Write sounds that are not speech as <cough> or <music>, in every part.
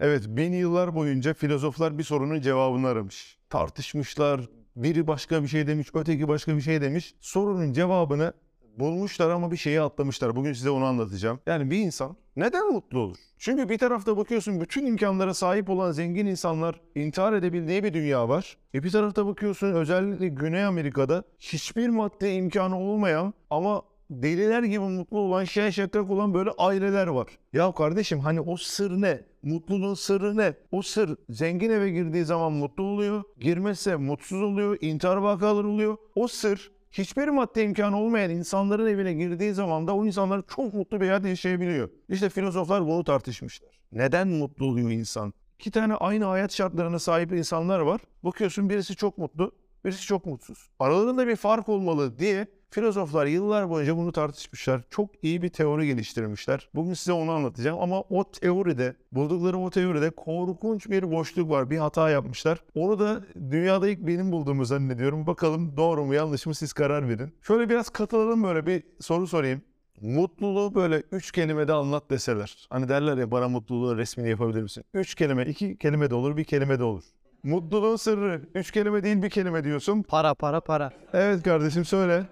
Evet, bin yıllar boyunca filozoflar bir sorunun cevabını aramış. Tartışmışlar, biri başka bir şey demiş, öteki başka bir şey demiş. Sorunun cevabını bulmuşlar ama bir şeyi atlamışlar. Bugün size onu anlatacağım. Yani bir insan neden mutlu olur? Çünkü bir tarafta bakıyorsun bütün imkanlara sahip olan zengin insanlar intihar edebildiği bir dünya var. E bir tarafta bakıyorsun özellikle Güney Amerika'da hiçbir madde imkanı olmayan ama deliler gibi mutlu olan, şen şakrak olan böyle aileler var. Ya kardeşim hani o sır ne? Mutluluğun sırrı ne? O sır zengin eve girdiği zaman mutlu oluyor. Girmezse mutsuz oluyor. intihar vakaları oluyor. O sır hiçbir madde imkanı olmayan insanların evine girdiği zaman da o insanlar çok mutlu bir hayat yaşayabiliyor. İşte filozoflar bunu tartışmışlar. Neden mutlu oluyor insan? İki tane aynı hayat şartlarına sahip insanlar var. Bakıyorsun birisi çok mutlu, birisi çok mutsuz. Aralarında bir fark olmalı diye filozoflar yıllar boyunca bunu tartışmışlar. Çok iyi bir teori geliştirmişler. Bugün size onu anlatacağım ama o teoride, buldukları o teoride korkunç bir boşluk var. Bir hata yapmışlar. Onu da dünyada ilk benim bulduğumu zannediyorum. Bakalım doğru mu yanlış mı siz karar verin. Şöyle biraz katılalım böyle bir soru sorayım. Mutluluğu böyle üç kelimede anlat deseler. Hani derler ya bana mutluluğu resmini yapabilir misin? Üç kelime, iki kelime de olur, bir kelime de olur. Mutluluğun sırrı. Üç kelime değil bir kelime diyorsun. Para para para. Evet kardeşim söyle.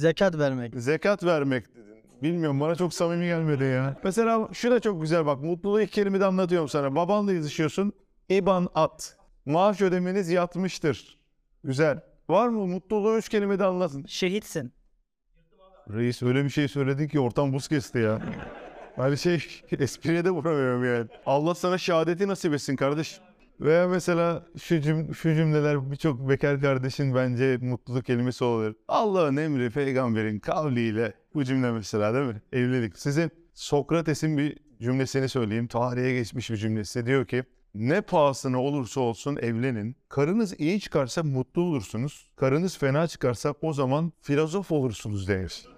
Zekat vermek. Zekat vermek dedin. Bilmiyorum bana çok samimi gelmedi ya. Mesela şu da çok güzel bak. Mutluluğu ilk kelimede anlatıyorum sana. Babanla yazışıyorsun. İban at. Maaş ödemeniz yatmıştır. Güzel. Var mı? Mutluluğu üç kelimede anlatın. Şehitsin. Reis öyle bir şey söyledi ki ortam buz kesti ya. Hani şey <laughs> espriye de vuramıyorum yani. Allah sana şehadeti nasip etsin kardeş. Veya mesela şu, cüm şu cümleler birçok bekar kardeşin bence mutluluk kelimesi olur. Allah'ın emri peygamberin kavliyle bu cümle mesela değil mi? Evlilik. Sizin Sokrates'in bir cümlesini söyleyeyim. Tarihe geçmiş bir cümlesi. Diyor ki ne pahasına olursa olsun evlenin. Karınız iyi çıkarsa mutlu olursunuz. Karınız fena çıkarsa o zaman filozof olursunuz denir.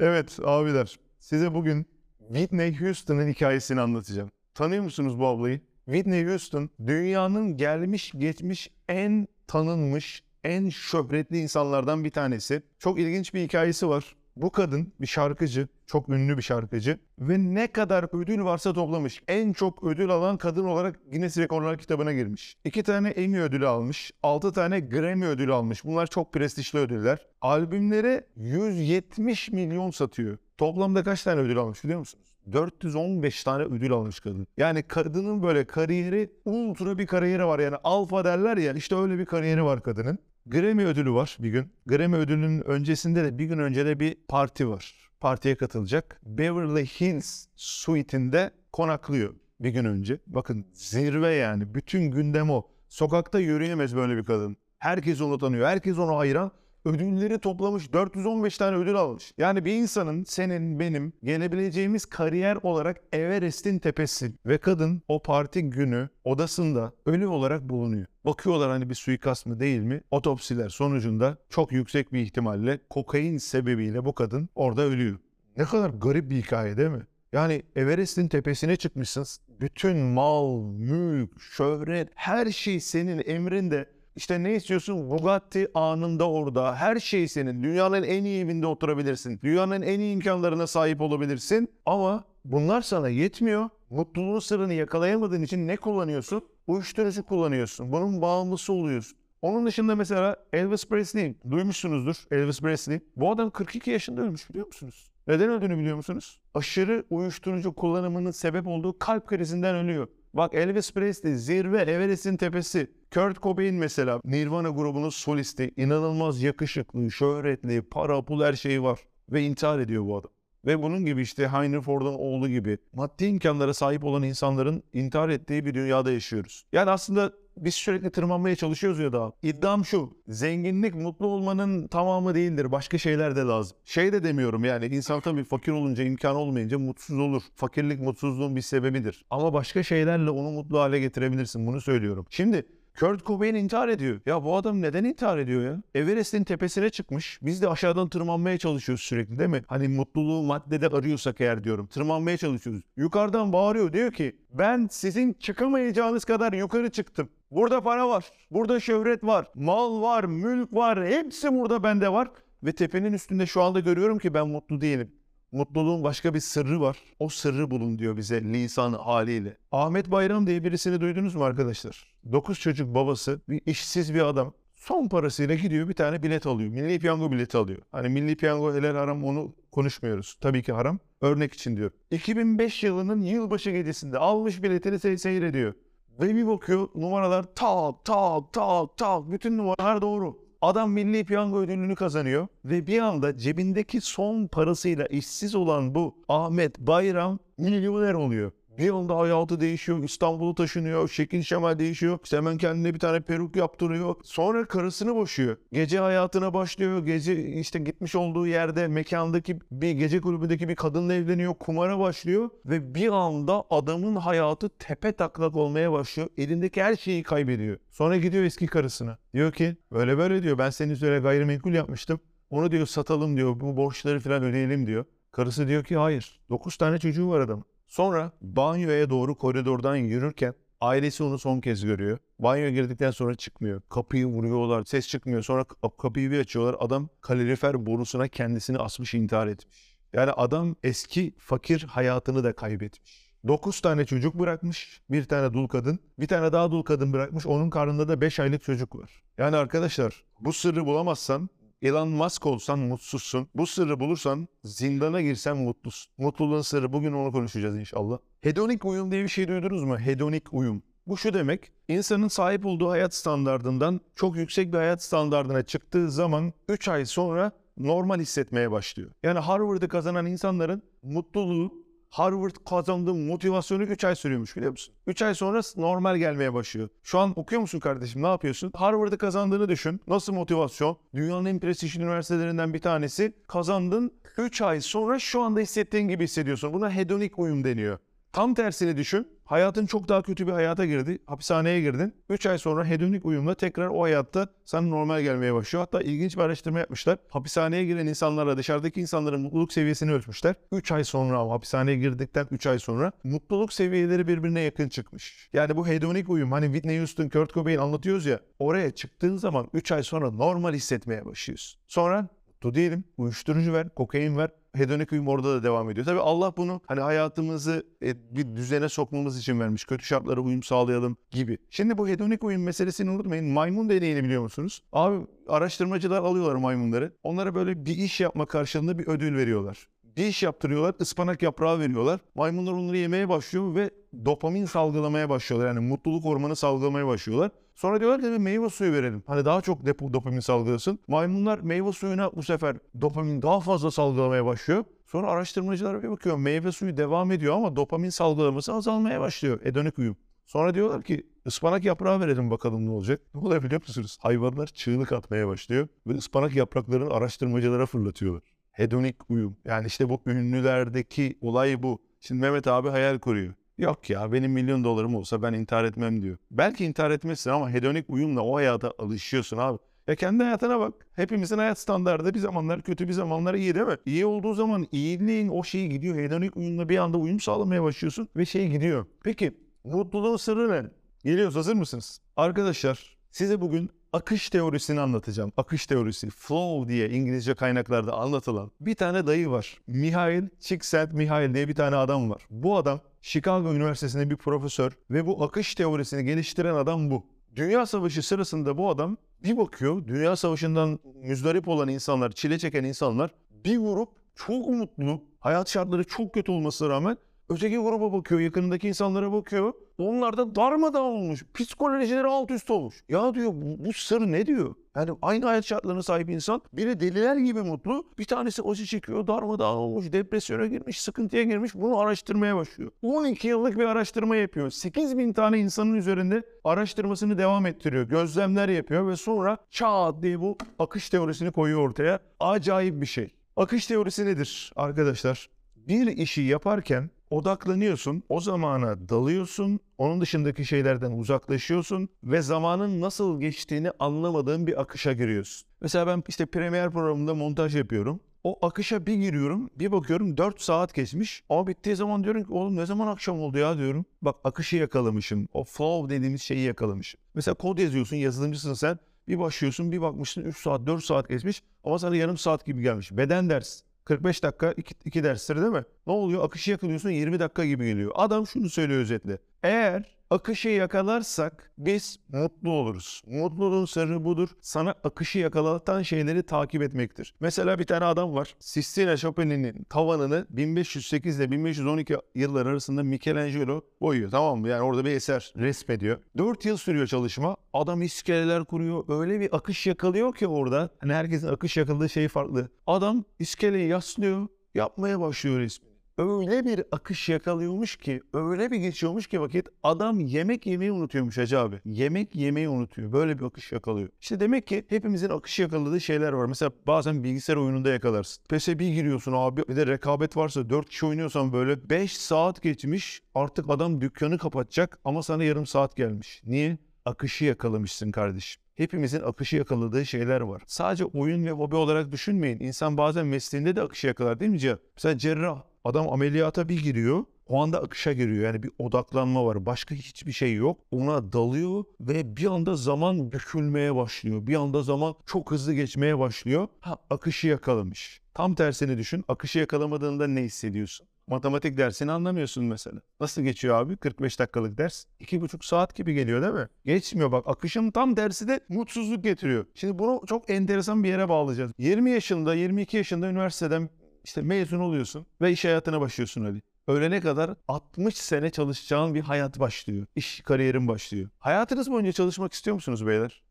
Evet abiler size bugün Whitney Houston'ın hikayesini anlatacağım. Tanıyor musunuz bu ablayı? Whitney Houston dünyanın gelmiş geçmiş en tanınmış, en şöhretli insanlardan bir tanesi. Çok ilginç bir hikayesi var. Bu kadın bir şarkıcı, çok ünlü bir şarkıcı ve ne kadar ödül varsa toplamış. En çok ödül alan kadın olarak Guinness Rekorlar kitabına girmiş. İki tane Emmy ödülü almış, altı tane Grammy ödülü almış. Bunlar çok prestijli ödüller. Albümleri 170 milyon satıyor. Toplamda kaç tane ödül almış biliyor musunuz? 415 tane ödül almış kadın. Yani kadının böyle kariyeri ultra bir kariyeri var. Yani alfa derler ya işte öyle bir kariyeri var kadının. Grammy ödülü var bir gün. Grammy ödülünün öncesinde de bir gün önce de bir parti var. Partiye katılacak. Beverly Hills suite'inde konaklıyor bir gün önce. Bakın zirve yani. Bütün gündem o. Sokakta yürüyemez böyle bir kadın. Herkes onu tanıyor. Herkes ona hayran ödülleri toplamış 415 tane ödül almış. Yani bir insanın senin benim gelebileceğimiz kariyer olarak Everest'in tepesi ve kadın o parti günü odasında ölü olarak bulunuyor. Bakıyorlar hani bir suikast mı değil mi? Otopsiler sonucunda çok yüksek bir ihtimalle kokain sebebiyle bu kadın orada ölüyor. Ne kadar garip bir hikaye değil mi? Yani Everest'in tepesine çıkmışsınız. Bütün mal, mülk, şöhret, her şey senin emrinde. İşte ne istiyorsun? Bugatti anında orada. Her şey senin. Dünyanın en iyi evinde oturabilirsin. Dünyanın en iyi imkanlarına sahip olabilirsin. Ama bunlar sana yetmiyor. Mutluluğun sırrını yakalayamadığın için ne kullanıyorsun? Uyuşturucu kullanıyorsun. Bunun bağımlısı oluyorsun. Onun dışında mesela Elvis Presley, duymuşsunuzdur Elvis Presley. Bu adam 42 yaşında ölmüş biliyor musunuz? Neden öldüğünü biliyor musunuz? Aşırı uyuşturucu kullanımının sebep olduğu kalp krizinden ölüyor. Bak Elvis Presley zirve Everest'in tepesi. Kurt Cobain mesela Nirvana grubunun solisti. inanılmaz yakışıklı, şöhretli, para, pul her şeyi var. Ve intihar ediyor bu adam. Ve bunun gibi işte Henry Ford'un oğlu gibi maddi imkanlara sahip olan insanların intihar ettiği bir dünyada yaşıyoruz. Yani aslında biz sürekli tırmanmaya çalışıyoruz ya da iddiam şu. Zenginlik mutlu olmanın tamamı değildir. Başka şeyler de lazım. Şey de demiyorum yani insan tabii fakir olunca imkan olmayınca mutsuz olur. Fakirlik mutsuzluğun bir sebebidir. Ama başka şeylerle onu mutlu hale getirebilirsin. Bunu söylüyorum. Şimdi Kurt Cobain intihar ediyor. Ya bu adam neden intihar ediyor ya? Everest'in tepesine çıkmış. Biz de aşağıdan tırmanmaya çalışıyoruz sürekli değil mi? Hani mutluluğu maddede arıyorsak eğer diyorum. Tırmanmaya çalışıyoruz. Yukarıdan bağırıyor diyor ki ben sizin çıkamayacağınız kadar yukarı çıktım. Burada para var. Burada şöhret var. Mal var, mülk var. Hepsi burada bende var. Ve tepenin üstünde şu anda görüyorum ki ben mutlu değilim. Mutluluğun başka bir sırrı var. O sırrı bulun diyor bize lisan haliyle. Ahmet Bayram diye birisini duydunuz mu arkadaşlar? 9 çocuk babası, bir işsiz bir adam. Son parasıyla gidiyor bir tane bilet alıyor. Milli piyango bileti alıyor. Hani milli piyango helal haram onu konuşmuyoruz. Tabii ki haram. Örnek için diyor. 2005 yılının yılbaşı gecesinde almış biletini se- seyrediyor. Ve bir bakıyor numaralar tak tak tak tak bütün numaralar doğru. Adam milli piyango ödülünü kazanıyor ve bir anda cebindeki son parasıyla işsiz olan bu Ahmet Bayram milyoner oluyor. Bir anda hayatı değişiyor, İstanbul'u taşınıyor, şekil şemal değişiyor. İşte hemen kendine bir tane peruk yaptırıyor. Sonra karısını boşuyor. Gece hayatına başlıyor. Gece işte gitmiş olduğu yerde mekandaki bir gece kulübündeki bir kadınla evleniyor. Kumara başlıyor ve bir anda adamın hayatı tepe taklak olmaya başlıyor. Elindeki her şeyi kaybediyor. Sonra gidiyor eski karısına. Diyor ki böyle böyle diyor ben senin üzerine gayrimenkul yapmıştım. Onu diyor satalım diyor bu borçları falan ödeyelim diyor. Karısı diyor ki hayır. 9 tane çocuğu var adamın. Sonra banyoya doğru koridordan yürürken ailesi onu son kez görüyor. Banyoya girdikten sonra çıkmıyor. Kapıyı vuruyorlar. Ses çıkmıyor. Sonra kapıyı bir açıyorlar. Adam kalorifer borusuna kendisini asmış intihar etmiş. Yani adam eski fakir hayatını da kaybetmiş. 9 tane çocuk bırakmış. Bir tane dul kadın. Bir tane daha dul kadın bırakmış. Onun karnında da 5 aylık çocuk var. Yani arkadaşlar bu sırrı bulamazsan Elon Musk olsan mutsuzsun. Bu sırrı bulursan zindana girsen mutlusun. Mutluluğun sırrı bugün onu konuşacağız inşallah. Hedonik uyum diye bir şey duydunuz mu? Hedonik uyum. Bu şu demek, insanın sahip olduğu hayat standardından çok yüksek bir hayat standardına çıktığı zaman 3 ay sonra normal hissetmeye başlıyor. Yani Harvard'ı kazanan insanların mutluluğu Harvard kazandığı motivasyonu 3 ay sürüyormuş biliyor musun? 3 ay sonra normal gelmeye başlıyor. Şu an okuyor musun kardeşim? Ne yapıyorsun? Harvard'ı kazandığını düşün. Nasıl motivasyon? Dünyanın en prestijli üniversitelerinden bir tanesi. Kazandın 3 ay sonra şu anda hissettiğin gibi hissediyorsun. Buna hedonik uyum deniyor. Tam tersini düşün. Hayatın çok daha kötü bir hayata girdi. Hapishaneye girdin. 3 ay sonra hedonik uyumla tekrar o hayatta sana normal gelmeye başlıyor. Hatta ilginç bir araştırma yapmışlar. Hapishaneye giren insanlara dışarıdaki insanların mutluluk seviyesini ölçmüşler. 3 ay sonra ama hapishaneye girdikten 3 ay sonra mutluluk seviyeleri birbirine yakın çıkmış. Yani bu hedonik uyum hani Whitney Houston, Kurt Cobain anlatıyoruz ya. Oraya çıktığın zaman 3 ay sonra normal hissetmeye başlıyorsun. Sonra mutlu değilim. Uyuşturucu ver, kokain ver. Hedonik uyum orada da devam ediyor. Tabii Allah bunu hani hayatımızı e, bir düzene sokmamız için vermiş. Kötü şartlara uyum sağlayalım gibi. Şimdi bu hedonik uyum meselesini unutmayın. Maymun deneyini biliyor musunuz? Abi araştırmacılar alıyorlar maymunları. Onlara böyle bir iş yapma karşılığında bir ödül veriyorlar. Bir iş yaptırıyorlar, ıspanak yaprağı veriyorlar. Maymunlar onları yemeye başlıyor ve dopamin salgılamaya başlıyorlar. Yani mutluluk hormonu salgılamaya başlıyorlar. Sonra diyorlar ki bir meyve suyu verelim. Hani daha çok depo dopamin salgılasın. Maymunlar meyve suyuna bu sefer dopamin daha fazla salgılamaya başlıyor. Sonra araştırmacılar bir bakıyor meyve suyu devam ediyor ama dopamin salgılaması azalmaya başlıyor. Hedonik uyum. Sonra diyorlar ki ıspanak yaprağı verelim bakalım ne olacak. Ne oluyor biliyor musunuz? Hayvanlar çığlık atmaya başlıyor ve ıspanak yapraklarını araştırmacılara fırlatıyorlar. Hedonik uyum. Yani işte bu ünlülerdeki olay bu. Şimdi Mehmet abi hayal kuruyor. Yok ya benim milyon dolarım olsa ben intihar etmem diyor. Belki intihar etmezsin ama hedonik uyumla o hayata alışıyorsun abi. Ya kendi hayatına bak. Hepimizin hayat standardı bir zamanlar kötü bir zamanlar iyi değil mi? İyi olduğu zaman iyiliğin o şeyi gidiyor. Hedonik uyumla bir anda uyum sağlamaya başlıyorsun ve şey gidiyor. Peki mutluluğun sırrı ne? Geliyoruz hazır mısınız? Arkadaşlar size bugün akış teorisini anlatacağım. Akış teorisi, flow diye İngilizce kaynaklarda anlatılan bir tane dayı var. Mihail Csikszentmihalyi diye bir tane adam var. Bu adam Chicago Üniversitesi'nde bir profesör ve bu akış teorisini geliştiren adam bu. Dünya Savaşı sırasında bu adam bir bakıyor Dünya Savaşı'ndan müzdarip olan insanlar, çile çeken insanlar bir grup çok mutlu, hayat şartları çok kötü olmasına rağmen öteki gruba bakıyor, yakınındaki insanlara bakıyor. Onlar da darmadağın olmuş. Psikolojileri alt üst olmuş. Ya diyor bu, bu sır ne diyor? Yani aynı hayat şartlarına sahip insan biri deliler gibi mutlu. Bir tanesi acı çekiyor, darmadağın olmuş, depresyona girmiş, sıkıntıya girmiş. Bunu araştırmaya başlıyor. 12 yıllık bir araştırma yapıyor. 8 bin tane insanın üzerinde araştırmasını devam ettiriyor. Gözlemler yapıyor ve sonra çat diye bu akış teorisini koyuyor ortaya. Acayip bir şey. Akış teorisi nedir arkadaşlar? Bir işi yaparken odaklanıyorsun, o zamana dalıyorsun, onun dışındaki şeylerden uzaklaşıyorsun ve zamanın nasıl geçtiğini anlamadığın bir akışa giriyorsun. Mesela ben işte Premiere programında montaj yapıyorum. O akışa bir giriyorum, bir bakıyorum 4 saat geçmiş. Ama bittiği zaman diyorum ki oğlum ne zaman akşam oldu ya diyorum. Bak akışı yakalamışım. O flow dediğimiz şeyi yakalamışım. Mesela kod yazıyorsun, yazılımcısın sen. Bir başlıyorsun, bir bakmışsın 3 saat, 4 saat geçmiş. Ama sana yarım saat gibi gelmiş. Beden dersi. 45 dakika 2 derstir değil mi? Ne oluyor? Akışı yakalıyorsun 20 dakika gibi geliyor. Adam şunu söylüyor özetle. Eğer akışı yakalarsak biz mutlu oluruz. Mutluluğun sırrı budur. Sana akışı yakalatan şeyleri takip etmektir. Mesela bir tane adam var. Sistina Chopin'in tavanını 1508 ile 1512 yıllar arasında Michelangelo boyuyor tamam mı? Yani orada bir eser resmediyor. 4 yıl sürüyor çalışma. Adam iskeleler kuruyor. Öyle bir akış yakalıyor ki orada. Hani herkesin akış yakaladığı şey farklı. Adam iskeleyi yaslıyor. Yapmaya başlıyor resmini öyle bir akış yakalıyormuş ki, öyle bir geçiyormuş ki vakit adam yemek yemeyi unutuyormuş hacı abi. Yemek yemeyi unutuyor. Böyle bir akış yakalıyor. İşte demek ki hepimizin akış yakaladığı şeyler var. Mesela bazen bilgisayar oyununda yakalarsın. PES'e bir giriyorsun abi. Bir de rekabet varsa 4 kişi oynuyorsan böyle 5 saat geçmiş. Artık adam dükkanı kapatacak ama sana yarım saat gelmiş. Niye? Akışı yakalamışsın kardeşim. Hepimizin akışı yakaladığı şeyler var. Sadece oyun ve hobi olarak düşünmeyin. İnsan bazen mesleğinde de akışı yakalar değil mi Cihat? Mesela cerrah. Adam ameliyata bir giriyor. O anda akışa giriyor. Yani bir odaklanma var. Başka hiçbir şey yok. Ona dalıyor ve bir anda zaman bükülmeye başlıyor. Bir anda zaman çok hızlı geçmeye başlıyor. Ha akışı yakalamış. Tam tersini düşün. Akışı yakalamadığında ne hissediyorsun? Matematik dersini anlamıyorsun mesela. Nasıl geçiyor abi? 45 dakikalık ders. 2,5 saat gibi geliyor değil mi? Geçmiyor bak. Akışın tam tersi de mutsuzluk getiriyor. Şimdi bunu çok enteresan bir yere bağlayacağız. 20 yaşında, 22 yaşında üniversiteden işte mezun oluyorsun ve iş hayatına başlıyorsun Ali. Ölene kadar 60 sene çalışacağın bir hayat başlıyor. İş kariyerin başlıyor. Hayatınız boyunca çalışmak istiyor musunuz beyler?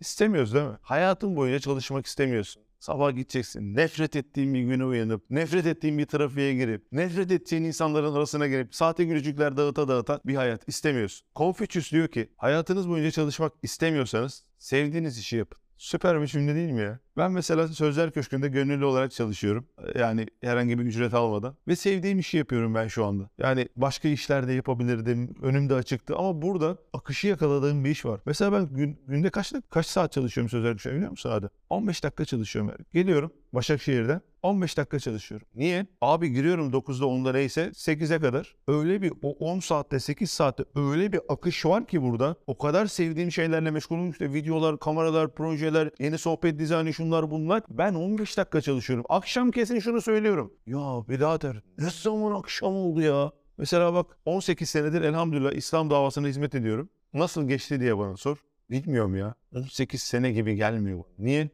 İstemiyoruz değil mi? Hayatın boyunca çalışmak istemiyorsun. Sabah gideceksin. Nefret ettiğin bir güne uyanıp, nefret ettiğin bir trafiğe girip, nefret ettiğin insanların arasına girip, sahte gülücükler dağıta dağıta bir hayat istemiyorsun. Confucius diyor ki, hayatınız boyunca çalışmak istemiyorsanız sevdiğiniz işi yapın. Süper bir cümle değil mi ya? Ben mesela Sözler Köşkü'nde gönüllü olarak çalışıyorum. Yani herhangi bir ücret almadan. Ve sevdiğim işi yapıyorum ben şu anda. Yani başka işler de yapabilirdim. Önümde açıktı. Ama burada akışı yakaladığım bir iş var. Mesela ben gün, günde kaç, kaç saat çalışıyorum Sözler Köşkü'nde biliyor musun hadi? 15 dakika çalışıyorum. Yani. Geliyorum Başakşehir'den. 15 dakika çalışıyorum. Niye? Abi giriyorum 9'da 10'da neyse 8'e kadar. Öyle bir o 10 saatte 8 saatte öyle bir akış var ki burada. O kadar sevdiğim şeylerle meşgulüm işte videolar, kameralar, projeler, yeni sohbet dizaynı şunlar bunlar. Ben 15 dakika çalışıyorum. Akşam kesin şunu söylüyorum. Ya birader ne zaman akşam oldu ya? Mesela bak 18 senedir elhamdülillah İslam davasına hizmet ediyorum. Nasıl geçti diye bana sor. Bilmiyorum ya. 18 sene gibi gelmiyor. Niye?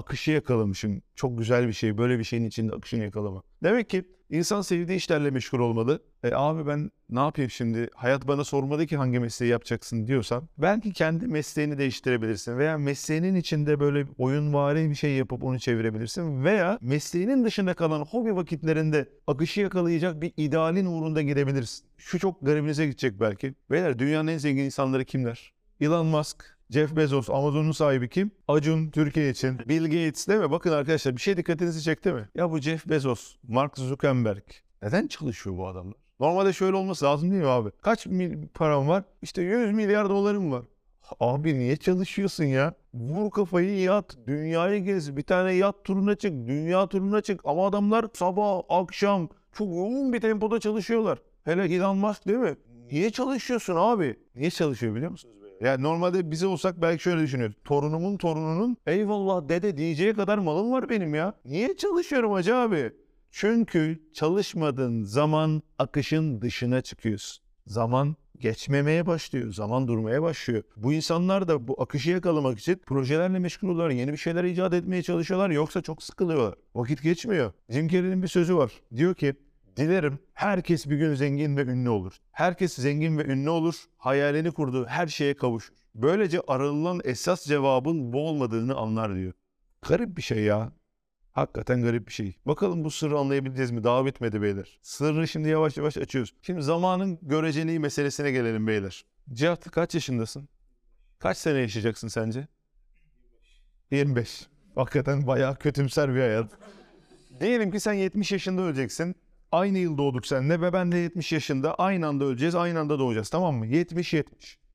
Akışı yakalamışım. Çok güzel bir şey. Böyle bir şeyin içinde akışını yakalamak. Demek ki insan sevdiği işlerle meşgul olmalı. E abi ben ne yapayım şimdi? Hayat bana sormadı ki hangi mesleği yapacaksın diyorsan belki kendi mesleğini değiştirebilirsin veya mesleğinin içinde böyle oyunvari bir şey yapıp onu çevirebilirsin veya mesleğinin dışında kalan hobi vakitlerinde akışı yakalayacak bir idealin uğrunda gidebilirsin. Şu çok garibinize gidecek belki. Beyler dünyanın en zengin insanları kimler? Elon Musk, Jeff Bezos, Amazon'un sahibi kim? Acun, Türkiye için. Bill Gates değil mi? Bakın arkadaşlar bir şey dikkatinizi çekti mi? Ya bu Jeff Bezos, Mark Zuckerberg. Neden çalışıyor bu adamlar? Normalde şöyle olması lazım değil mi abi? Kaç mil param var? İşte 100 milyar dolarım var. Abi niye çalışıyorsun ya? Vur kafayı yat, dünyayı gez, bir tane yat turuna çık, dünya turuna çık. Ama adamlar sabah, akşam çok yoğun bir tempoda çalışıyorlar. Hele Elon Musk değil mi? Niye çalışıyorsun abi? Niye çalışıyor biliyor musunuz? Yani normalde bize olsak belki şöyle düşünüyoruz. Torunumun torununun eyvallah dede diyeceği kadar malım var benim ya. Niye çalışıyorum hacı abi? Çünkü çalışmadığın zaman akışın dışına çıkıyorsun. Zaman geçmemeye başlıyor. Zaman durmaya başlıyor. Bu insanlar da bu akışı yakalamak için projelerle meşgul oluyorlar. Yeni bir şeyler icat etmeye çalışıyorlar. Yoksa çok sıkılıyorlar. Vakit geçmiyor. Jim Carrey'nin bir sözü var. Diyor ki Dilerim herkes bir gün zengin ve ünlü olur. Herkes zengin ve ünlü olur, hayalini kurduğu her şeye kavuşur. Böylece aranılan esas cevabın bu olmadığını anlar diyor. Garip bir şey ya. Hakikaten garip bir şey. Bakalım bu sırrı anlayabileceğiz mi? Daha bitmedi beyler. Sırrı şimdi yavaş yavaş açıyoruz. Şimdi zamanın göreceliği meselesine gelelim beyler. Cihat kaç yaşındasın? Kaç sene yaşayacaksın sence? 25. Hakikaten bayağı kötümser bir hayat. Diyelim ki sen 70 yaşında öleceksin. Aynı yıl doğduk seninle ve ben de 70 yaşında aynı anda öleceğiz, aynı anda doğacağız tamam mı? 70-70.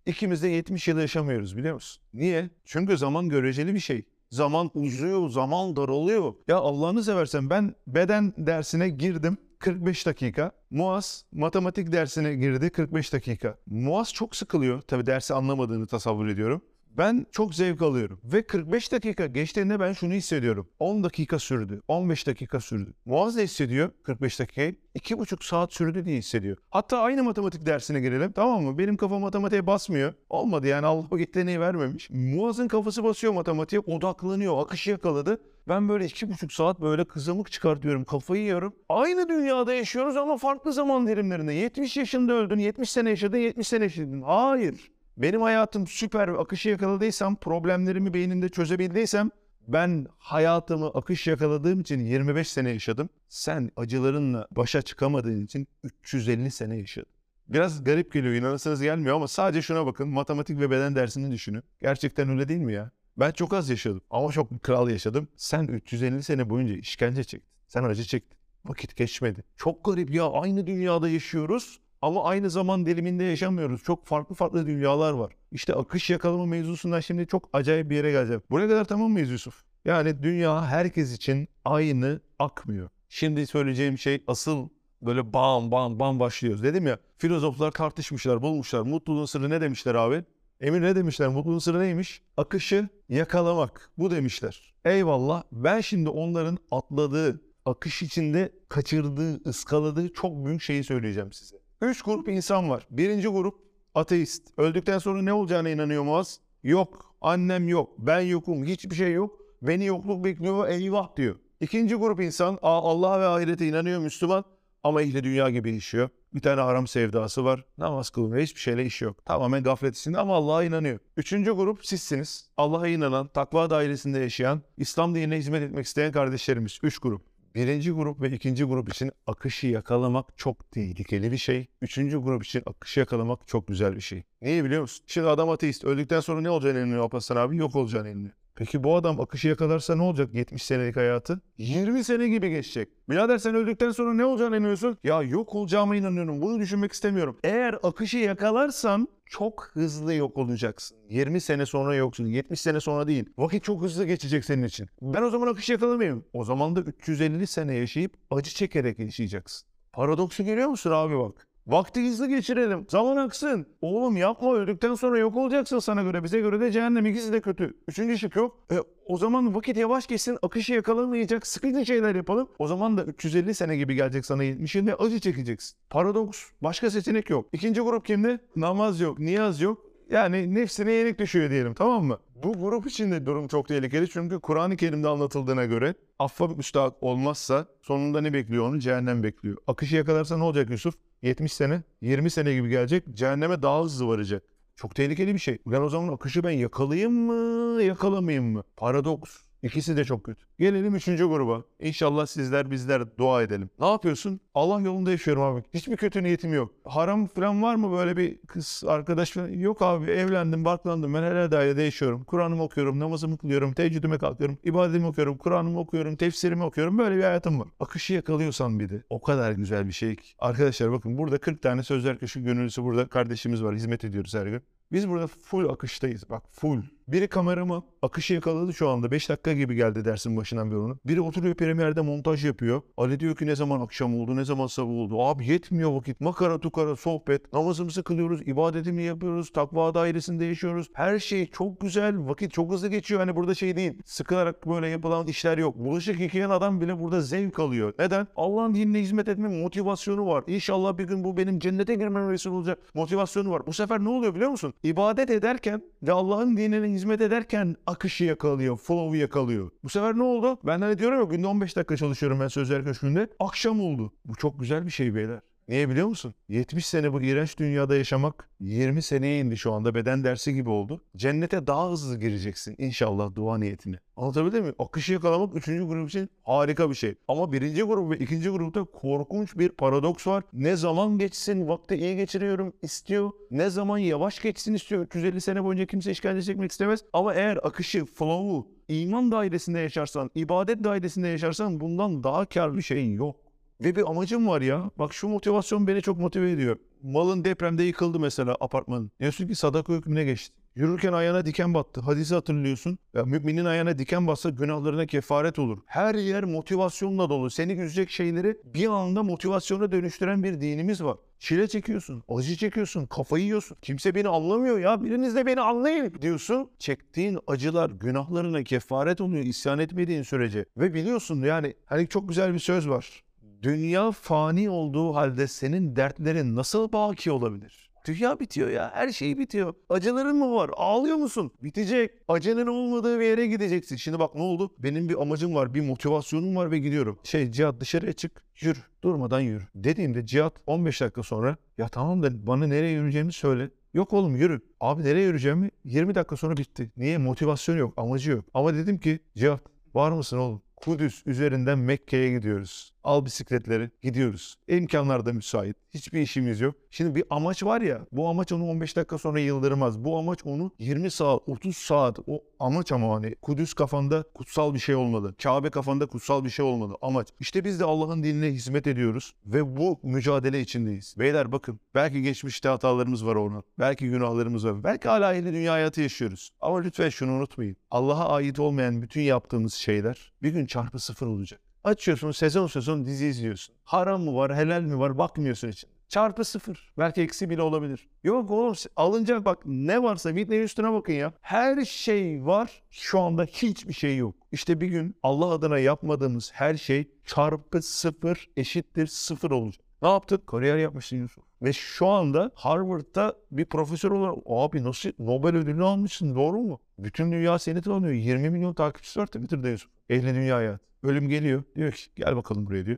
İkimiz de 70 yıl yaşamıyoruz biliyor musun? Niye? Çünkü zaman göreceli bir şey. Zaman uzuyor, zaman daralıyor. Ya Allah'ını seversen ben beden dersine girdim 45 dakika. Muaz matematik dersine girdi 45 dakika. Muaz çok sıkılıyor. Tabii dersi anlamadığını tasavvur ediyorum. Ben çok zevk alıyorum. Ve 45 dakika geçtiğinde ben şunu hissediyorum. 10 dakika sürdü. 15 dakika sürdü. Muaz ne hissediyor 45 dakikayı? 2,5 saat sürdü diye hissediyor. Hatta aynı matematik dersine girelim. Tamam mı? Benim kafam matematiğe basmıyor. Olmadı yani Allah o yeteneği vermemiş. Muaz'ın kafası basıyor matematiğe. Odaklanıyor. Akışı yakaladı. Ben böyle iki buçuk saat böyle kızamık çıkartıyorum. Kafayı yiyorum. Aynı dünyada yaşıyoruz ama farklı zaman dilimlerinde. 70 yaşında öldün, 70 sene yaşadın, 70 sene yaşadın. Hayır. Benim hayatım süper akışı yakaladıysam, problemlerimi beynimde çözebildiysem ben hayatımı akış yakaladığım için 25 sene yaşadım. Sen acılarınla başa çıkamadığın için 350 sene yaşadın. Biraz garip geliyor, inanırsanız gelmiyor ama sadece şuna bakın. Matematik ve beden dersini düşünün. Gerçekten öyle değil mi ya? Ben çok az yaşadım ama çok kral yaşadım. Sen 350 sene boyunca işkence çektin. Sen acı çektin. Vakit geçmedi. Çok garip ya. Aynı dünyada yaşıyoruz ama aynı zaman diliminde yaşamıyoruz. Çok farklı farklı dünyalar var. İşte akış yakalama mevzusundan şimdi çok acayip bir yere geleceğim. Buraya kadar tamam mıyız Yusuf? Yani dünya herkes için aynı akmıyor. Şimdi söyleyeceğim şey asıl böyle bam bam bam başlıyoruz. Dedim ya filozoflar tartışmışlar, bulmuşlar. Mutluluğun sırrı ne demişler abi? Emir ne demişler? Mutluluğun sırrı neymiş? Akışı yakalamak. Bu demişler. Eyvallah. Ben şimdi onların atladığı, akış içinde kaçırdığı, ıskaladığı çok büyük şeyi söyleyeceğim size. Üç grup insan var. Birinci grup ateist. Öldükten sonra ne olacağına inanıyor Muaz? Yok. Annem yok. Ben yokum. Hiçbir şey yok. Beni yokluk bekliyor. Eyvah diyor. İkinci grup insan "Aa, Allah ve ahirete inanıyor Müslüman ama ehli dünya gibi yaşıyor. Bir tane haram sevdası var. Namaz kılmıyor. Hiçbir şeyle işi yok. Tamamen gaflet içinde ama Allah'a inanıyor. Üçüncü grup sizsiniz. Allah'a inanan, takva dairesinde yaşayan, İslam dinine hizmet etmek isteyen kardeşlerimiz. Üç grup. Birinci grup ve ikinci grup için akışı yakalamak çok tehlikeli bir şey. Üçüncü grup için akışı yakalamak çok güzel bir şey. Niye biliyor musun? Şimdi adam ateist. Öldükten sonra ne olacağını inanıyor Alparslan abi? Yok olacağını inanıyor. Peki bu adam akışı yakalarsa ne olacak 70 senelik hayatı? 20 sene gibi geçecek. Birader sen öldükten sonra ne olacağına inanıyorsun? Ya yok olacağıma inanıyorum. Bunu düşünmek istemiyorum. Eğer akışı yakalarsan çok hızlı yok olacaksın. 20 sene sonra yoksun. 70 sene sonra değil. Vakit çok hızlı geçecek senin için. Ben o zaman akışı yakalamayayım. O zaman da 350 sene yaşayıp acı çekerek yaşayacaksın. Paradoksu görüyor musun abi bak? Vakti hızlı geçirelim. Zaman aksın. Oğlum yapma öldükten sonra yok olacaksın sana göre. Bize göre de cehennem ikisi de kötü. Üçüncü şık yok. E, o zaman vakit yavaş geçsin. Akışı yakalamayacak. Sıkıcı şeyler yapalım. O zaman da 350 sene gibi gelecek sana 70'in ve acı çekeceksin. Paradoks. Başka seçenek yok. İkinci grup kimdi? Namaz yok. Niyaz yok. Yani nefsine yenik düşüyor diyelim tamam mı? Bu grup için de durum çok tehlikeli çünkü Kur'an-ı Kerim'de anlatıldığına göre affa müstahak olmazsa sonunda ne bekliyor onu? Cehennem bekliyor. Akışı yakalarsa ne olacak Yusuf? 70 sene, 20 sene gibi gelecek. Cehenneme daha hızlı varacak. Çok tehlikeli bir şey. Ben o zaman akışı ben yakalayayım mı, yakalamayayım mı? Paradoks. İkisi de çok kötü. Gelelim üçüncü gruba. İnşallah sizler bizler dua edelim. Ne yapıyorsun? Allah yolunda yaşıyorum abi. Hiçbir kötü niyetim yok. Haram falan var mı böyle bir kız arkadaş falan? Yok abi evlendim, barklandım. Ben helal dairede yaşıyorum. Kur'an'ımı okuyorum, namazımı kılıyorum, teheccüdüme kalkıyorum, ibadetimi okuyorum, Kur'an'ımı okuyorum, tefsirimi okuyorum. Böyle bir hayatım var. Akışı yakalıyorsan bir de. O kadar güzel bir şey ki. Arkadaşlar bakın burada 40 tane sözler kışı gönüllüsü burada kardeşimiz var. Hizmet ediyoruz her gün. Biz burada full akıştayız. Bak full. Biri kameramı akışı yakaladı şu anda. 5 dakika gibi geldi dersin başından beri onu. Biri oturuyor premierde montaj yapıyor. Ali diyor ki ne zaman akşam oldu, ne zaman sabah oldu. Abi yetmiyor vakit. Makara tukara sohbet. Namazımızı kılıyoruz, ibadetimi yapıyoruz. Takva dairesinde yaşıyoruz. Her şey çok güzel. Vakit çok hızlı geçiyor. Hani burada şey değil. Sıkılarak böyle yapılan işler yok. Bulaşık yıkayan adam bile burada zevk alıyor. Neden? Allah'ın dinine hizmet etme motivasyonu var. İnşallah bir gün bu benim cennete girmem vesile olacak motivasyonu var. Bu sefer ne oluyor biliyor musun? İbadet ederken ve Allah'ın dinine hizmet ederken akışı yakalıyor, flow'u yakalıyor. Bu sefer ne oldu? Ben hani diyorum ya günde 15 dakika çalışıyorum ben sözler köşkünde. Akşam oldu. Bu çok güzel bir şey beyler. Niye biliyor musun? 70 sene bu iğrenç dünyada yaşamak 20 seneye indi şu anda beden dersi gibi oldu. Cennete daha hızlı gireceksin inşallah dua niyetine. Anlatabildim mi? Akışı yakalamak 3. grup için harika bir şey. Ama birinci grup ve ikinci grupta korkunç bir paradoks var. Ne zaman geçsin vakti iyi geçiriyorum istiyor. Ne zaman yavaş geçsin istiyor. 350 sene boyunca kimse işkence çekmek istemez. Ama eğer akışı, flow'u iman dairesinde yaşarsan, ibadet dairesinde yaşarsan bundan daha kar bir şey yok. Ve bir amacım var ya. Bak şu motivasyon beni çok motive ediyor. Malın depremde yıkıldı mesela apartmanın. Diyorsun ki sadaka hükmüne geçti. Yürürken ayağına diken battı. Hadisi hatırlıyorsun. Ya müminin ayağına diken bassa günahlarına kefaret olur. Her yer motivasyonla dolu. Seni üzecek şeyleri bir anda motivasyona dönüştüren bir dinimiz var. Çile çekiyorsun, acı çekiyorsun, kafayı yiyorsun. Kimse beni anlamıyor ya. Biriniz de beni anlayın diyorsun. Çektiğin acılar günahlarına kefaret oluyor isyan etmediğin sürece. Ve biliyorsun yani hani çok güzel bir söz var. Dünya fani olduğu halde senin dertlerin nasıl baki olabilir? Dünya bitiyor ya. Her şey bitiyor. Acıların mı var? Ağlıyor musun? Bitecek. Acının olmadığı bir yere gideceksin. Şimdi bak ne oldu? Benim bir amacım var. Bir motivasyonum var ve gidiyorum. Şey Cihat dışarıya çık. Yürü. Durmadan yürü. Dediğimde Cihat 15 dakika sonra ya tamam da bana nereye yürüyeceğimi söyle. Yok oğlum yürü. Abi nereye yürüyeceğimi 20 dakika sonra bitti. Niye? Motivasyon yok. Amacı yok. Ama dedim ki Cihat var mısın oğlum? Kudüs üzerinden Mekke'ye gidiyoruz. Al bisikletleri gidiyoruz. İmkanlar da müsait. Hiçbir işimiz yok. Şimdi bir amaç var ya bu amaç onu 15 dakika sonra yıldırmaz. Bu amaç onu 20 saat 30 saat o amaç ama hani Kudüs kafanda kutsal bir şey olmalı. Kabe kafanda kutsal bir şey olmalı. Amaç. İşte biz de Allah'ın dinine hizmet ediyoruz ve bu mücadele içindeyiz. Beyler bakın belki geçmişte hatalarımız var ona. Belki günahlarımız var. Belki hala yeni dünya hayatı yaşıyoruz. Ama lütfen şunu unutmayın. Allah'a ait olmayan bütün yaptığımız şeyler bir gün çarpı sıfır olacak. Açıyorsun sezon sezon dizi izliyorsun. Haram mı var, helal mi var bakmıyorsun için. Çarpı sıfır. Belki eksi bile olabilir. Yok oğlum alınacak bak ne varsa vitnenin üstüne bakın ya. Her şey var. Şu anda hiçbir şey yok. İşte bir gün Allah adına yapmadığımız her şey çarpı sıfır eşittir sıfır olacak. Ne yaptık? Kariyer yapmışsın Yusuf. Ve şu anda Harvard'da bir profesör olarak abi nasıl Nobel ödülünü almışsın doğru mu? Bütün dünya seni tanıyor. 20 milyon takipçisi var Twitter'da Yusuf. Ehli dünya hayat. Ölüm geliyor. Diyor ki gel bakalım buraya diyor.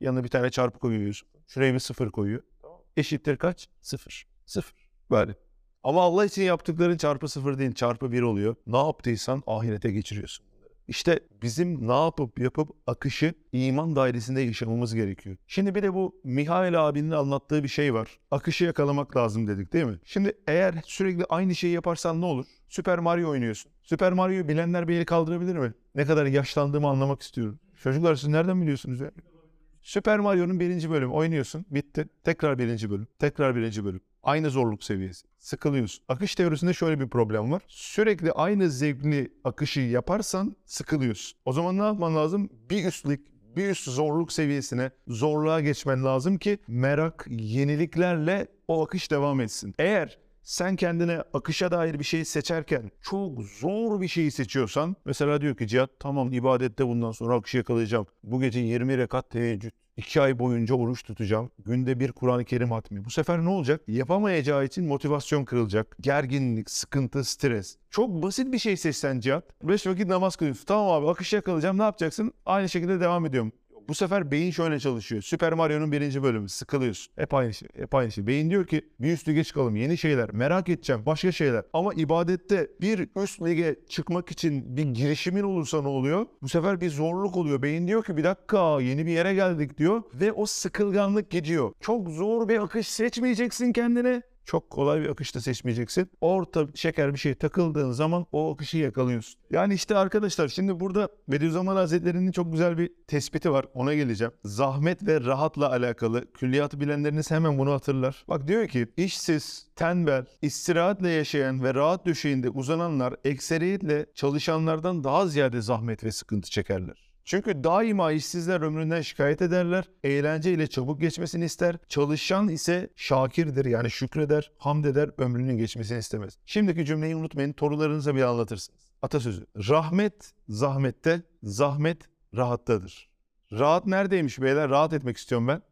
Yanına bir tane çarpı koyuyor Yusuf. Şuraya bir sıfır koyuyor. Eşittir kaç? Sıfır. Sıfır. Böyle. Ama Allah için yaptıkların çarpı sıfır değil. Çarpı bir oluyor. Ne yaptıysan ahirete geçiriyorsun. İşte bizim ne yapıp yapıp akışı iman dairesinde yaşamamız gerekiyor. Şimdi bir de bu Mihail abinin anlattığı bir şey var. Akışı yakalamak lazım dedik değil mi? Şimdi eğer sürekli aynı şeyi yaparsan ne olur? Süper Mario oynuyorsun. Süper Mario'yu bilenler bir eli kaldırabilir mi? Ne kadar yaşlandığımı anlamak istiyorum. Çocuklar siz nereden biliyorsunuz ya? Süper Mario'nun birinci bölümü oynuyorsun. Bitti. Tekrar birinci bölüm. Tekrar birinci bölüm. Aynı zorluk seviyesi. Sıkılıyorsun. Akış teorisinde şöyle bir problem var. Sürekli aynı zevkli akışı yaparsan sıkılıyorsun. O zaman ne yapman lazım? Bir üstlük, bir üst zorluk seviyesine, zorluğa geçmen lazım ki merak, yeniliklerle o akış devam etsin. Eğer sen kendine akışa dair bir şey seçerken çok zor bir şeyi seçiyorsan mesela diyor ki Cihat tamam ibadette bundan sonra akışı yakalayacağım. Bu gece 20 rekat teheccüd. 2 ay boyunca oruç tutacağım. Günde bir Kur'an-ı Kerim hatmi. Bu sefer ne olacak? Yapamayacağı için motivasyon kırılacak. Gerginlik, sıkıntı, stres. Çok basit bir şey seçsen Cihat. 5 vakit namaz kılıyorsun. Tamam abi akışı yakalayacağım ne yapacaksın? Aynı şekilde devam ediyorum. Bu sefer beyin şöyle çalışıyor. Süper Mario'nun birinci bölümü. Sıkılıyorsun. Hep aynı şey. Hep aynı şey. Beyin diyor ki bir üst lige çıkalım. Yeni şeyler. Merak edeceğim. Başka şeyler. Ama ibadette bir üst lige çıkmak için bir girişimin olursa ne oluyor? Bu sefer bir zorluk oluyor. Beyin diyor ki bir dakika yeni bir yere geldik diyor. Ve o sıkılganlık gidiyor. Çok zor bir akış seçmeyeceksin kendine. Çok kolay bir akışta seçmeyeceksin. Orta şeker bir şey takıldığın zaman o akışı yakalıyorsun. Yani işte arkadaşlar şimdi burada Bediüzzaman Hazretleri'nin çok güzel bir tespiti var. Ona geleceğim. Zahmet ve rahatla alakalı. Külliyatı bilenleriniz hemen bunu hatırlar. Bak diyor ki işsiz, tembel, istirahatle yaşayan ve rahat döşeğinde uzananlar ekseriyetle çalışanlardan daha ziyade zahmet ve sıkıntı çekerler. Çünkü daima işsizler ömründen şikayet ederler. Eğlence ile çabuk geçmesini ister. Çalışan ise şakirdir yani şükreder, hamd eder, ömrünün geçmesini istemez. Şimdiki cümleyi unutmayın, torunlarınıza bir anlatırsınız. Atasözü. Rahmet zahmette, zahmet rahattadır. Rahat neredeymiş beyler? Rahat etmek istiyorum ben.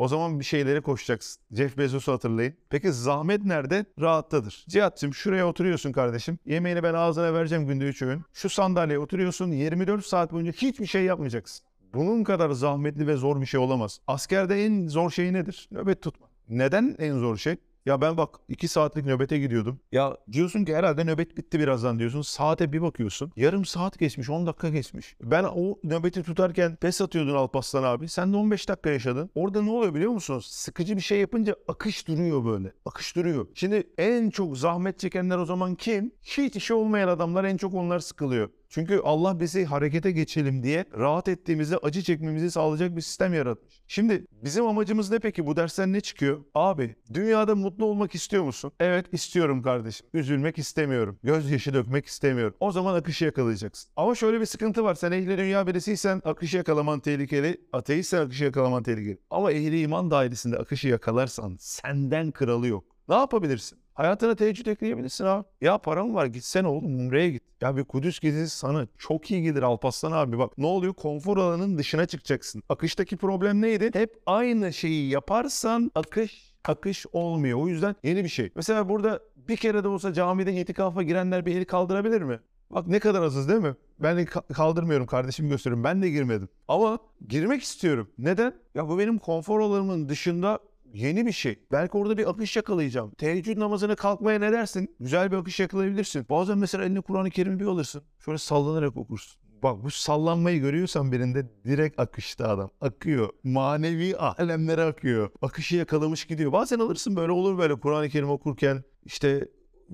O zaman bir şeylere koşacaksın. Jeff Bezos'u hatırlayın. Peki zahmet nerede? Rahattadır. Cihat'cığım şuraya oturuyorsun kardeşim. Yemeğini ben ağzına vereceğim günde 3 öğün. Şu sandalyeye oturuyorsun 24 saat boyunca hiçbir şey yapmayacaksın. Bunun kadar zahmetli ve zor bir şey olamaz. Askerde en zor şey nedir? Nöbet tutma. Neden en zor şey? Ya ben bak 2 saatlik nöbete gidiyordum. Ya diyorsun ki herhalde nöbet bitti birazdan diyorsun. Saate bir bakıyorsun. Yarım saat geçmiş 10 dakika geçmiş. Ben o nöbeti tutarken pes atıyordun Alparslan abi. Sen de 15 dakika yaşadın. Orada ne oluyor biliyor musunuz? Sıkıcı bir şey yapınca akış duruyor böyle. Akış duruyor. Şimdi en çok zahmet çekenler o zaman kim? Hiç işi olmayan adamlar en çok onlar sıkılıyor. Çünkü Allah bizi harekete geçelim diye rahat ettiğimizde acı çekmemizi sağlayacak bir sistem yaratmış. Şimdi bizim amacımız ne peki? Bu dersten ne çıkıyor? Abi dünyada mutlu olmak istiyor musun? Evet istiyorum kardeşim. Üzülmek istemiyorum. Gözyaşı dökmek istemiyorum. O zaman akışı yakalayacaksın. Ama şöyle bir sıkıntı var. Sen ehli dünya birisiysen akışı yakalaman tehlikeli. Ateistsen akışı yakalaman tehlikeli. Ama ehli iman dairesinde akışı yakalarsan senden kralı yok. Ne yapabilirsin? Hayatına teheccüd ekleyebilirsin abi. Ya param var gitsene oğlum Umre'ye git. Ya bir Kudüs gezisi sana çok iyi gelir Alparslan abi. Bak ne oluyor? Konfor alanının dışına çıkacaksın. Akıştaki problem neydi? Hep aynı şeyi yaparsan akış akış olmuyor. O yüzden yeni bir şey. Mesela burada bir kere de olsa camide itikafa girenler bir eli kaldırabilir mi? Bak ne kadar azız değil mi? Ben de ka- kaldırmıyorum kardeşim gösteriyorum. Ben de girmedim. Ama girmek istiyorum. Neden? Ya bu benim konfor alanımın dışında yeni bir şey. Belki orada bir akış yakalayacağım. Teheccüd namazına kalkmaya ne dersin? Güzel bir akış yakalayabilirsin. Bazen mesela eline Kur'an-ı Kerim'i bir alırsın. Şöyle sallanarak okursun. Bak bu sallanmayı görüyorsan birinde direkt akışta adam. Akıyor. Manevi alemlere akıyor. Akışı yakalamış gidiyor. Bazen alırsın böyle olur böyle Kur'an-ı Kerim okurken işte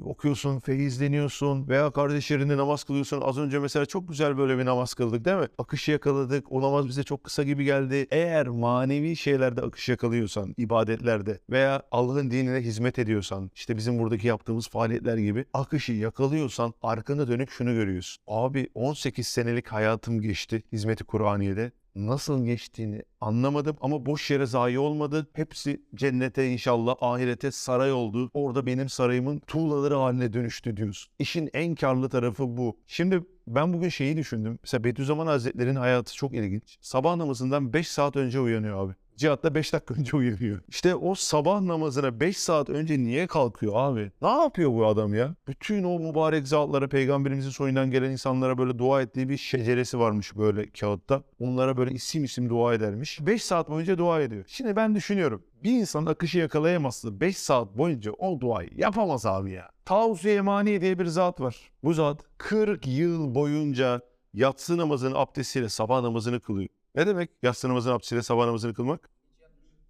okuyorsun, feyizleniyorsun veya kardeşlerinde namaz kılıyorsun. Az önce mesela çok güzel böyle bir namaz kıldık değil mi? Akışı yakaladık. O namaz bize çok kısa gibi geldi. Eğer manevi şeylerde akış yakalıyorsan, ibadetlerde veya Allah'ın dinine hizmet ediyorsan, işte bizim buradaki yaptığımız faaliyetler gibi akışı yakalıyorsan arkana dönük şunu görüyorsun. Abi 18 senelik hayatım geçti hizmeti Kur'aniye'de nasıl geçtiğini anlamadım ama boş yere zayi olmadı. Hepsi cennete inşallah ahirete saray oldu. Orada benim sarayımın tuğlaları haline dönüştü diyorsun. İşin en karlı tarafı bu. Şimdi ben bugün şeyi düşündüm. Mesela Bediüzzaman Hazretleri'nin hayatı çok ilginç. Sabah namazından 5 saat önce uyanıyor abi. Cihat'ta 5 dakika önce uyanıyor. İşte o sabah namazına 5 saat önce niye kalkıyor abi? Ne yapıyor bu adam ya? Bütün o mübarek zatlara, peygamberimizin soyundan gelen insanlara böyle dua ettiği bir şeceresi varmış böyle kağıtta. Onlara böyle isim isim dua edermiş. 5 saat boyunca dua ediyor. Şimdi ben düşünüyorum. Bir insan akışı yakalayamazsa 5 saat boyunca o duayı yapamaz abi ya. Tavus-i Yemani diye bir zat var. Bu zat 40 yıl boyunca yatsı namazının abdestiyle sabah namazını kılıyor. Ne demek yatsı namazının abdestiyle sabah namazını kılmak?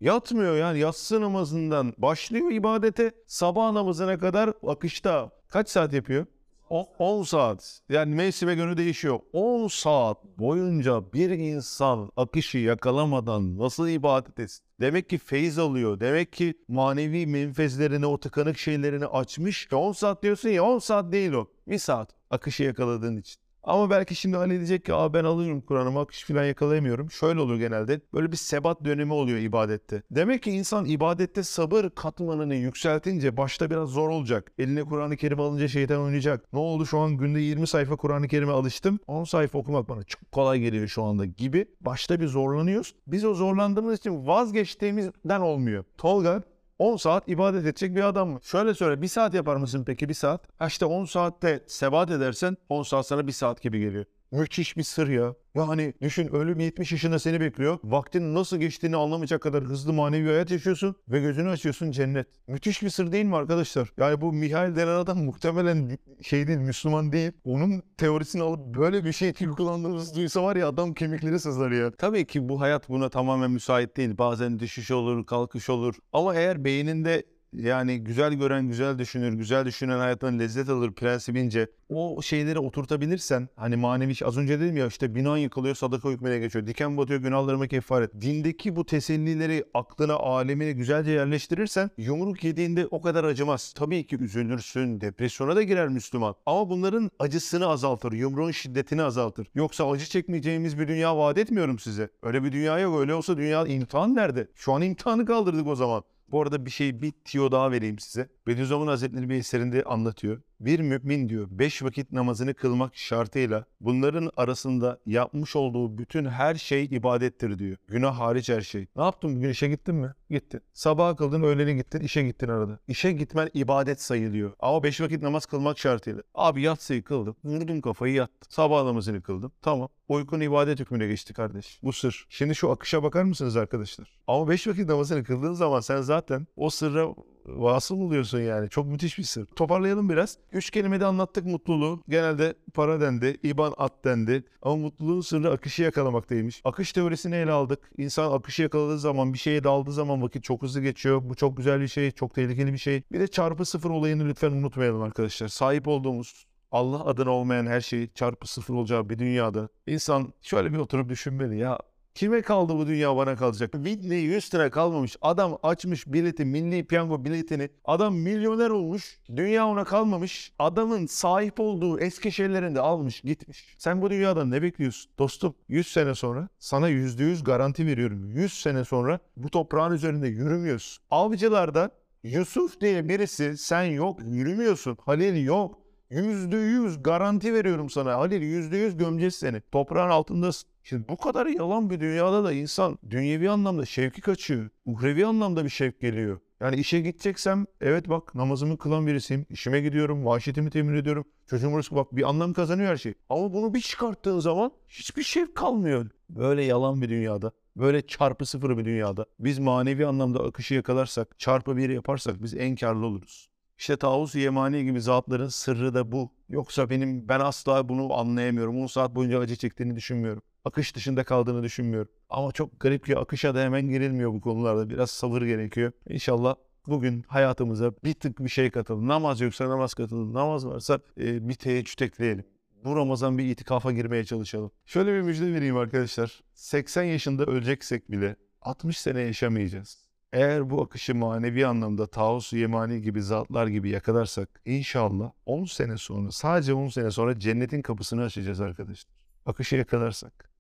Yatmıyor yani yatsı namazından başlıyor ibadete sabah namazına kadar akışta. Kaç saat yapıyor? O- 10 saat. Yani mevsime göre değişiyor. 10 saat boyunca bir insan akışı yakalamadan nasıl ibadet etsin? Demek ki feyiz alıyor. Demek ki manevi menfezlerini, o tıkanık şeylerini açmış. 10 saat diyorsun ya 10 saat değil o. 1 saat akışı yakaladığın için. Ama belki şimdi Ali diyecek ki Aa ben alıyorum Kur'an'ımı akış falan yakalayamıyorum. Şöyle olur genelde. Böyle bir sebat dönemi oluyor ibadette. Demek ki insan ibadette sabır katmanını yükseltince başta biraz zor olacak. Eline Kur'an-ı Kerim alınca şeytan oynayacak. Ne oldu şu an günde 20 sayfa Kur'an-ı Kerim'e alıştım. 10 sayfa okumak bana çok kolay geliyor şu anda gibi. Başta bir zorlanıyoruz. Biz o zorlandığımız için vazgeçtiğimizden olmuyor. Tolga 10 saat ibadet edecek bir adam mı? Şöyle söyle bir saat yapar mısın peki bir saat? Ha işte 10 saatte sebat edersen 10 saat sana bir saat gibi geliyor. Müthiş bir sır ya. Yani düşün ölüm 70 yaşında seni bekliyor. Vaktin nasıl geçtiğini anlamayacak kadar hızlı manevi hayat yaşıyorsun ve gözünü açıyorsun cennet. Müthiş bir sır değil mi arkadaşlar? Yani bu Mihail denen adam muhtemelen şey değil, Müslüman değil. Onun teorisini alıp böyle bir şey kullandığımızı duysa var ya adam kemikleri sızlar ya. Tabii ki bu hayat buna tamamen müsait değil. Bazen düşüş olur, kalkış olur. Ama eğer beyninde yani güzel gören güzel düşünür, güzel düşünen hayattan lezzet alır prensibince o şeyleri oturtabilirsen hani manevi az önce dedim ya işte binan yıkılıyor sadaka hükmüne geçiyor. Diken batıyor günahlarıma kefaret. Dindeki bu tesellileri aklına, alemine güzelce yerleştirirsen yumruk yediğinde o kadar acımaz. Tabii ki üzülürsün, depresyona da girer Müslüman. Ama bunların acısını azaltır, yumruğun şiddetini azaltır. Yoksa acı çekmeyeceğimiz bir dünya vaat etmiyorum size. Öyle bir dünya yok. Öyle olsa dünya imtihan nerede? Şu an imtihanı kaldırdık o zaman. Bu arada bir şey bir tiyo daha vereyim size. Bediüzzaman Hazretleri bir eserinde anlatıyor. Bir mümin diyor beş vakit namazını kılmak şartıyla bunların arasında yapmış olduğu bütün her şey ibadettir diyor. Günah hariç her şey. Ne yaptın bugün işe gittin mi? Gittin. Sabah kıldın öğleni gittin işe gittin arada. İşe gitmen ibadet sayılıyor. Ama beş vakit namaz kılmak şartıyla. Abi yatsıyı kıldım. Vurdum kafayı yattım. Sabah namazını kıldım. Tamam. Uykun ibadet hükmüne geçti kardeş. Bu sır. Şimdi şu akışa bakar mısınız arkadaşlar? Ama beş vakit namazını kıldığın zaman sen zaten o sırra vasıl oluyorsun yani. Çok müthiş bir sır. Toparlayalım biraz. Üç kelimede anlattık mutluluğu. Genelde para dendi, iban at dendi. Ama mutluluğun sırrı akışı yakalamaktaymış. Akış teorisini ele aldık. İnsan akışı yakaladığı zaman, bir şeye daldığı zaman vakit çok hızlı geçiyor. Bu çok güzel bir şey, çok tehlikeli bir şey. Bir de çarpı sıfır olayını lütfen unutmayalım arkadaşlar. Sahip olduğumuz Allah adına olmayan her şey çarpı sıfır olacağı bir dünyada insan şöyle bir oturup düşünmeli ya. Kime kaldı bu dünya bana kalacak? Whitney Houston'a kalmamış. Adam açmış bileti, milli piyango biletini. Adam milyoner olmuş. Dünya ona kalmamış. Adamın sahip olduğu eski şeylerini almış gitmiş. Sen bu dünyadan ne bekliyorsun? Dostum 100 sene sonra sana %100 garanti veriyorum. 100 sene sonra bu toprağın üzerinde yürümüyorsun. Avcılarda Yusuf diye birisi sen yok yürümüyorsun. Halil yok. Yüzde yüz garanti veriyorum sana. Halil yüzde yüz gömeceğiz seni. Toprağın altındasın. Şimdi bu kadar yalan bir dünyada da insan dünyevi anlamda şevki kaçıyor. Uhrevi anlamda bir şevk geliyor. Yani işe gideceksem evet bak namazımı kılan birisiyim. İşime gidiyorum, maaşetimi temin ediyorum. Çocuğum rızkı bak bir anlam kazanıyor her şey. Ama bunu bir çıkarttığın zaman hiçbir şevk kalmıyor. Böyle yalan bir dünyada. Böyle çarpı sıfır bir dünyada. Biz manevi anlamda akışı yakalarsak, çarpı bir yaparsak biz en karlı oluruz. İşte Tavus Yemani gibi zatların sırrı da bu. Yoksa benim ben asla bunu anlayamıyorum. 10 saat boyunca acı çektiğini düşünmüyorum. Akış dışında kaldığını düşünmüyorum. Ama çok garip ki akışa da hemen girilmiyor bu konularda. Biraz sabır gerekiyor. İnşallah bugün hayatımıza bir tık bir şey katalım. Namaz yoksa namaz katalım. Namaz varsa e, bir teheccüd ekleyelim. Bu Ramazan bir itikafa girmeye çalışalım. Şöyle bir müjde vereyim arkadaşlar. 80 yaşında öleceksek bile 60 sene yaşamayacağız. Eğer bu akışı manevi anlamda Taus Yemani gibi zatlar gibi yakalarsak inşallah 10 sene sonra sadece 10 sene sonra cennetin kapısını açacağız arkadaşlar. Akışı yakalarsak.